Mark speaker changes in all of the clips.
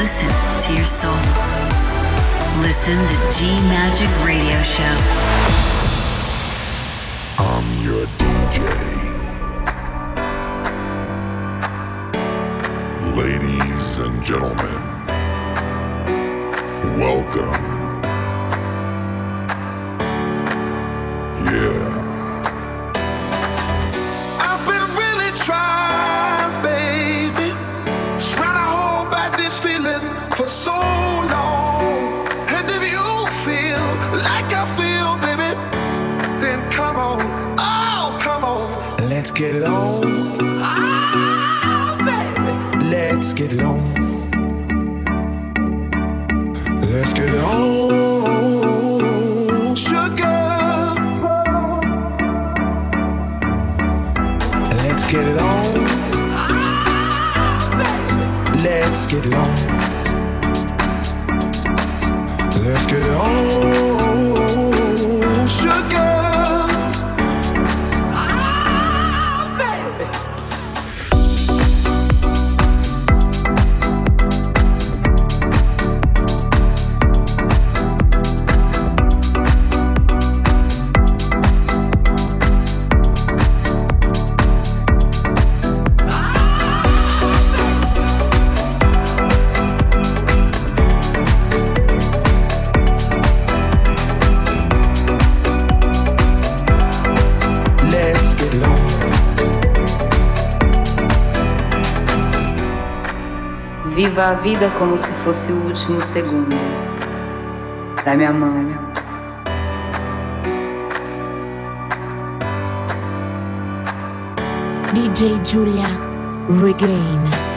Speaker 1: Listen to your soul. Listen to G Magic Radio Show.
Speaker 2: I'm your DJ. Ladies and gentlemen, welcome. Yeah.
Speaker 3: Get it on. Oh, baby. Let's get it on.
Speaker 4: Viva a vida como se fosse o último segundo. Dá-me a mão.
Speaker 5: DJ Giulia Regain.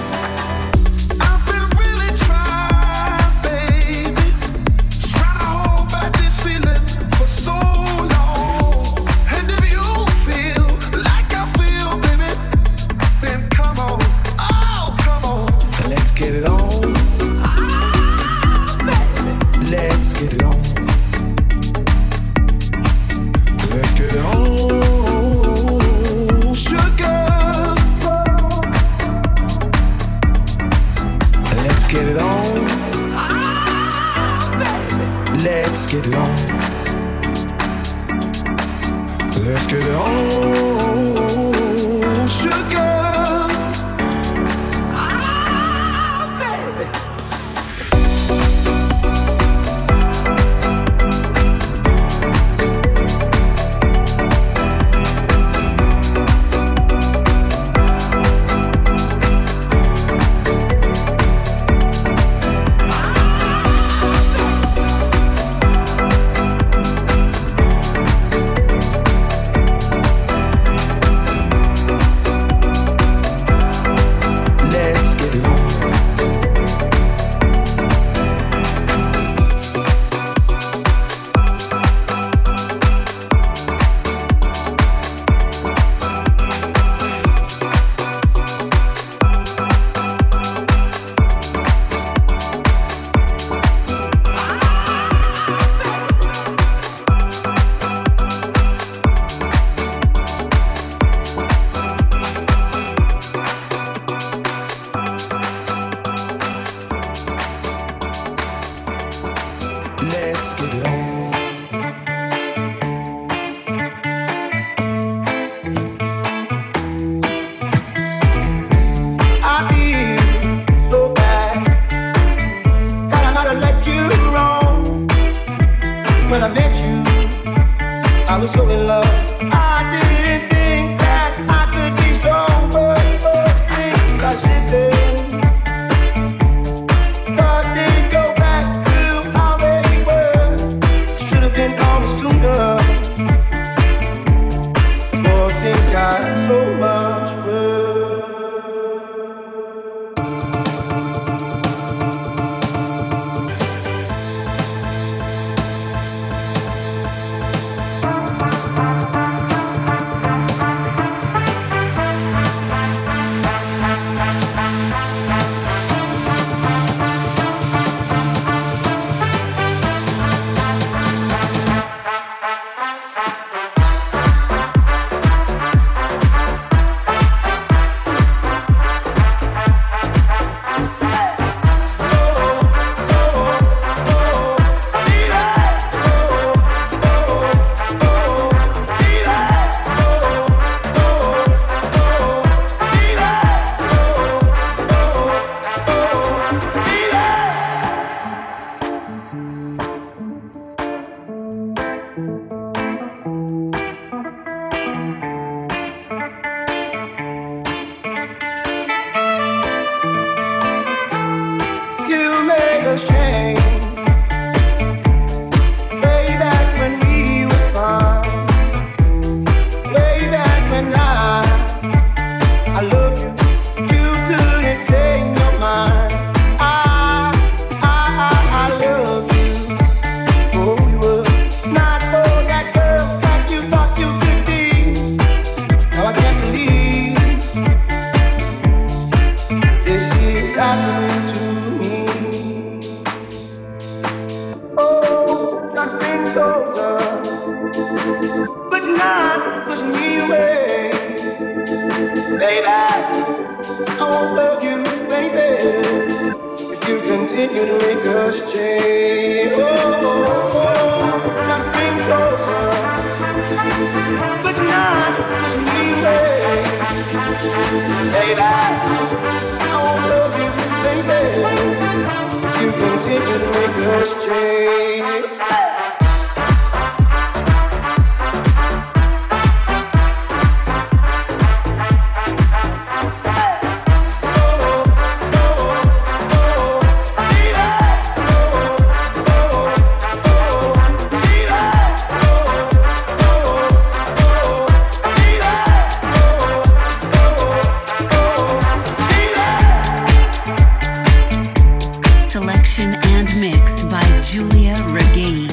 Speaker 6: Giulia Regain.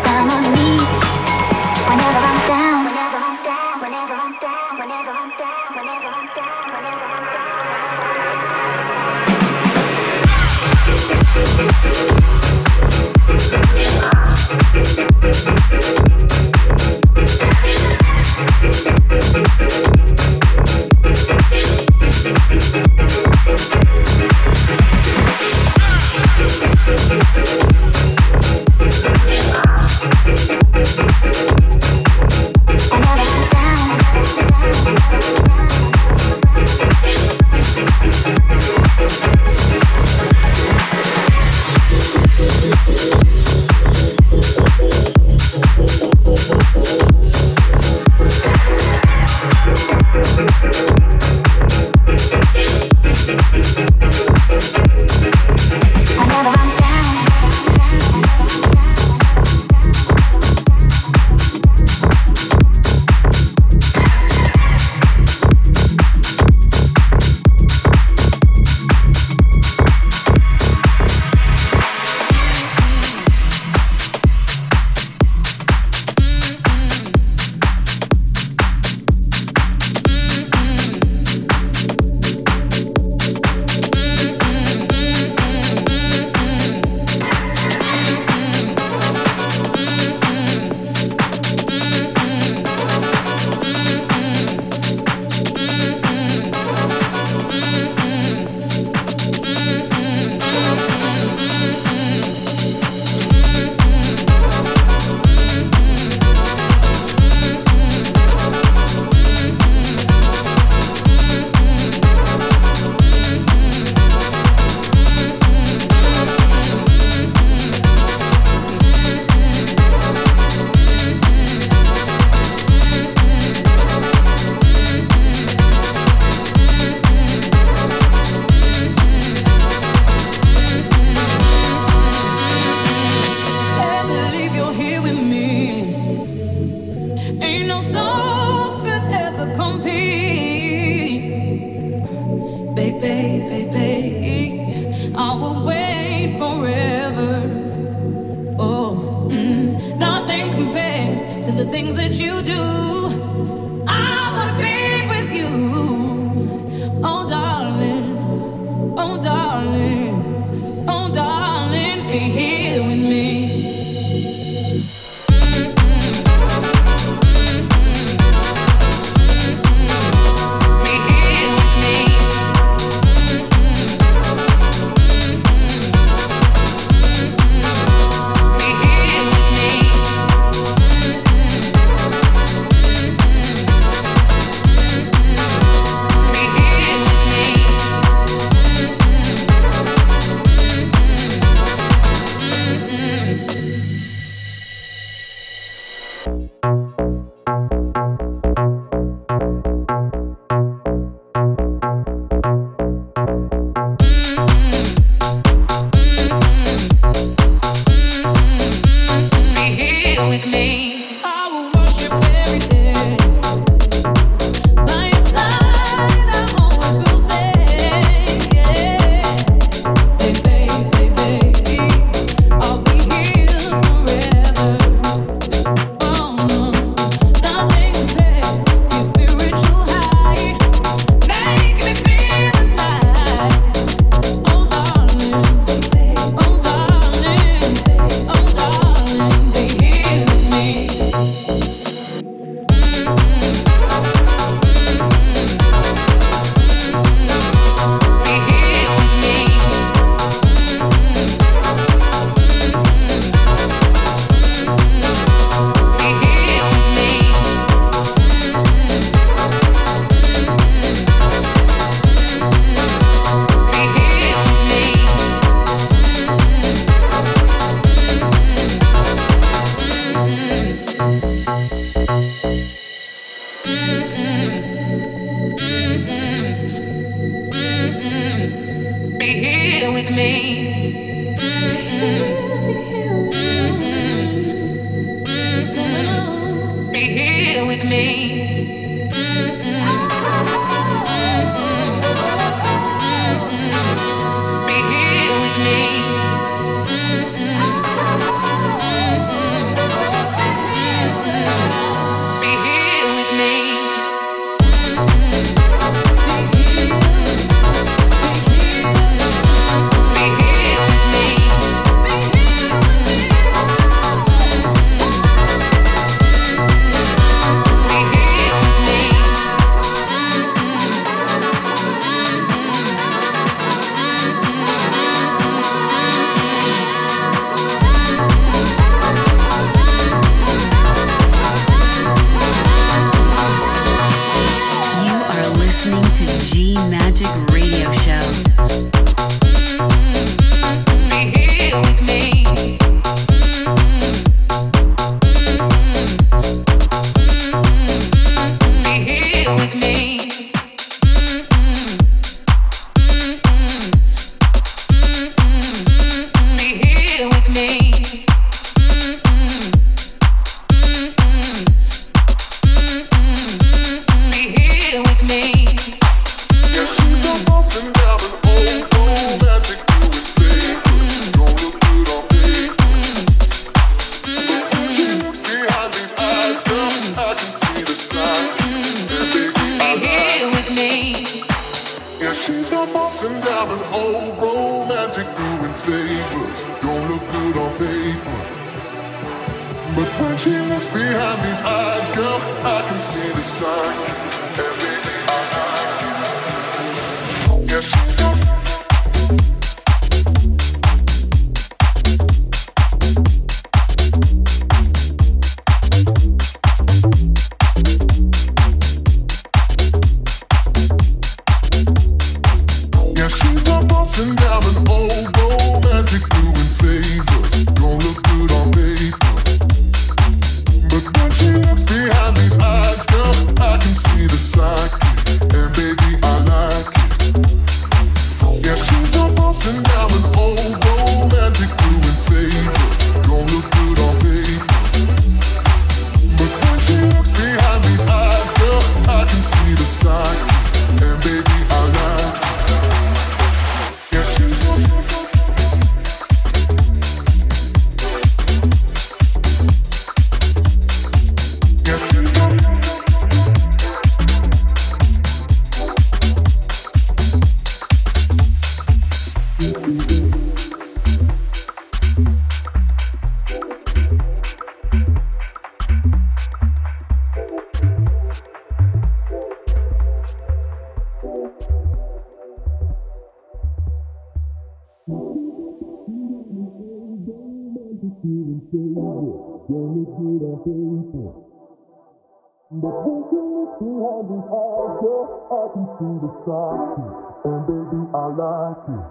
Speaker 7: But when she looks behind these eyes, girl, I can see the socket, and baby, I like it.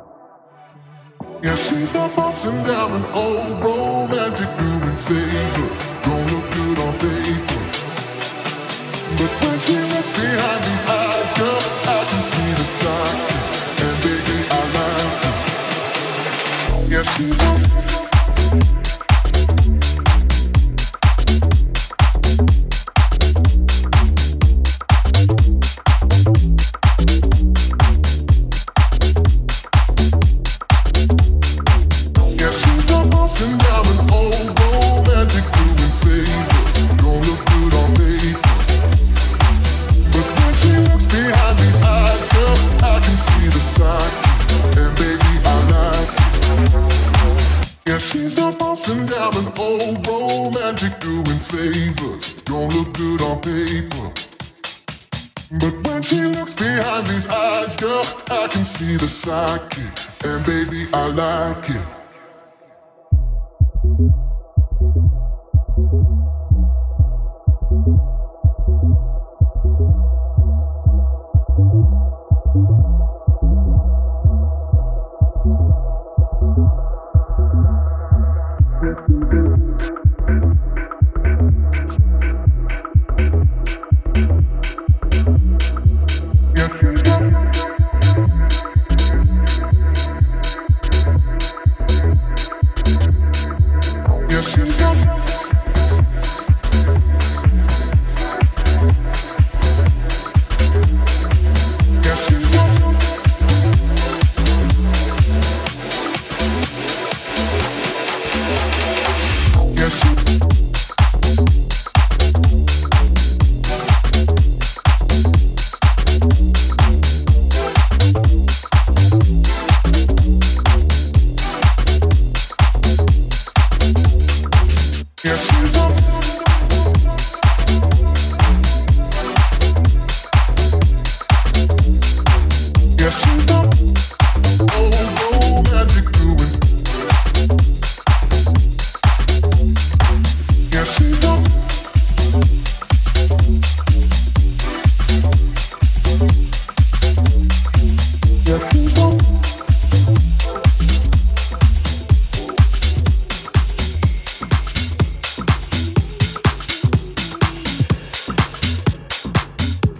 Speaker 7: Yeah, she's not bossing down an old romantic doing favors. Don't look good on paper. But when she looks behind these eyes, girl, I can see the socket, and baby, I like it. Yeah, she's not. And baby, I like it.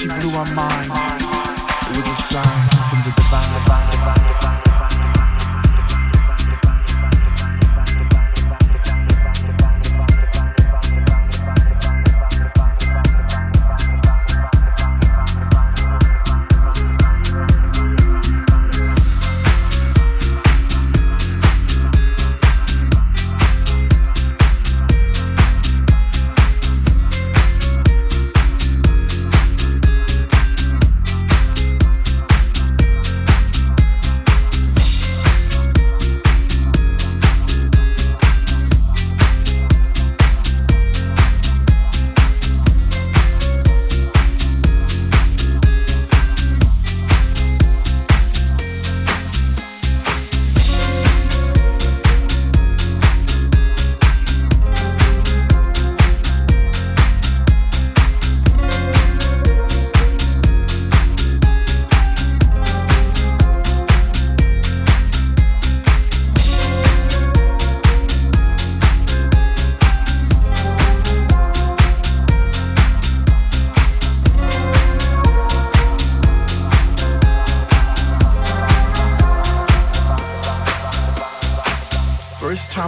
Speaker 7: she
Speaker 5: blew my mind.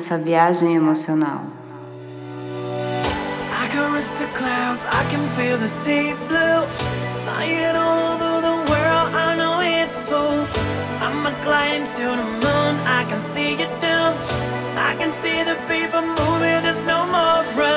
Speaker 4: nessa viagem emocional.
Speaker 8: I can risk the clouds, I can feel the deep blue. Flying all over the world, I know it's full. I'm a gliding to the moon, I can see you down. I can see the people moving, there's no more run.